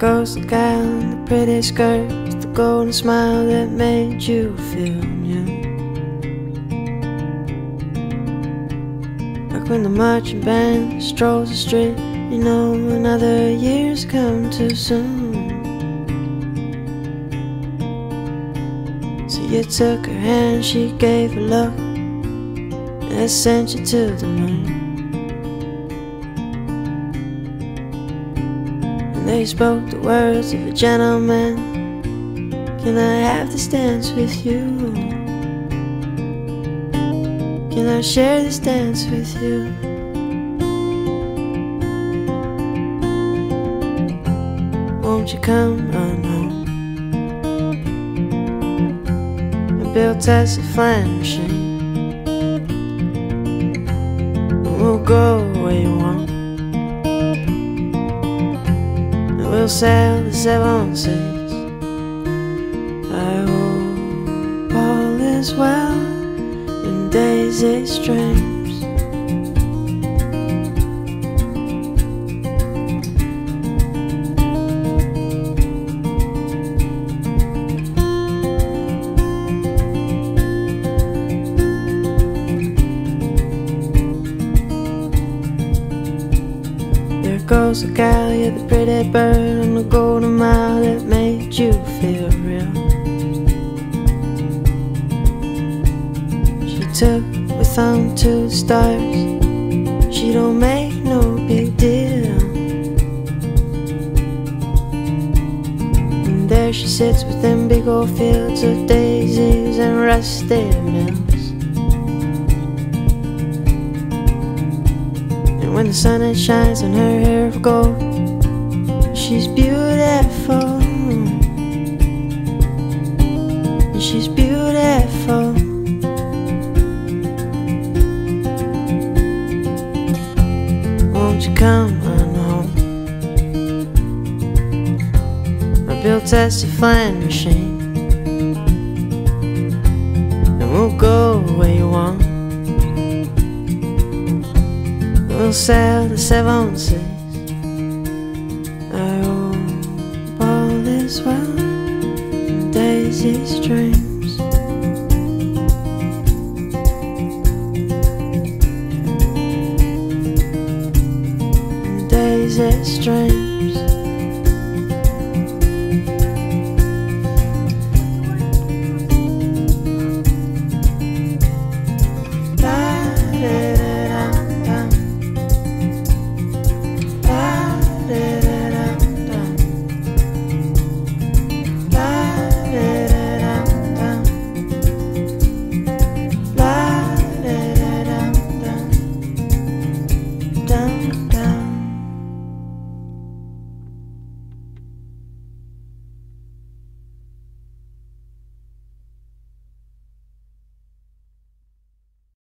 gal in the pretty skirt the golden smile that made you feel new. Like when the marching band strolls the street, you know another year's come too soon. So you took her hand, she gave a look, and sent you to the moon. They spoke the words of a gentleman. Can I have this dance with you? Can I share this dance with you? Won't you come on home? I built a flying machine. We'll go sail the seven seas. I hope all is well in Daisy's dreams. Goes the gal, you're the pretty bird on the golden mile that made you feel real. She took me thumb to the stars. She don't make no big deal. And there she sits with them big old fields of daisies and rusted mills. And when the sun shines on her hair of gold, she's beautiful. She's beautiful. Won't you come on home? I built us a flying machine, will sail the seven seas. I hope all is well. Daisy's dreams. Daisy's dreams.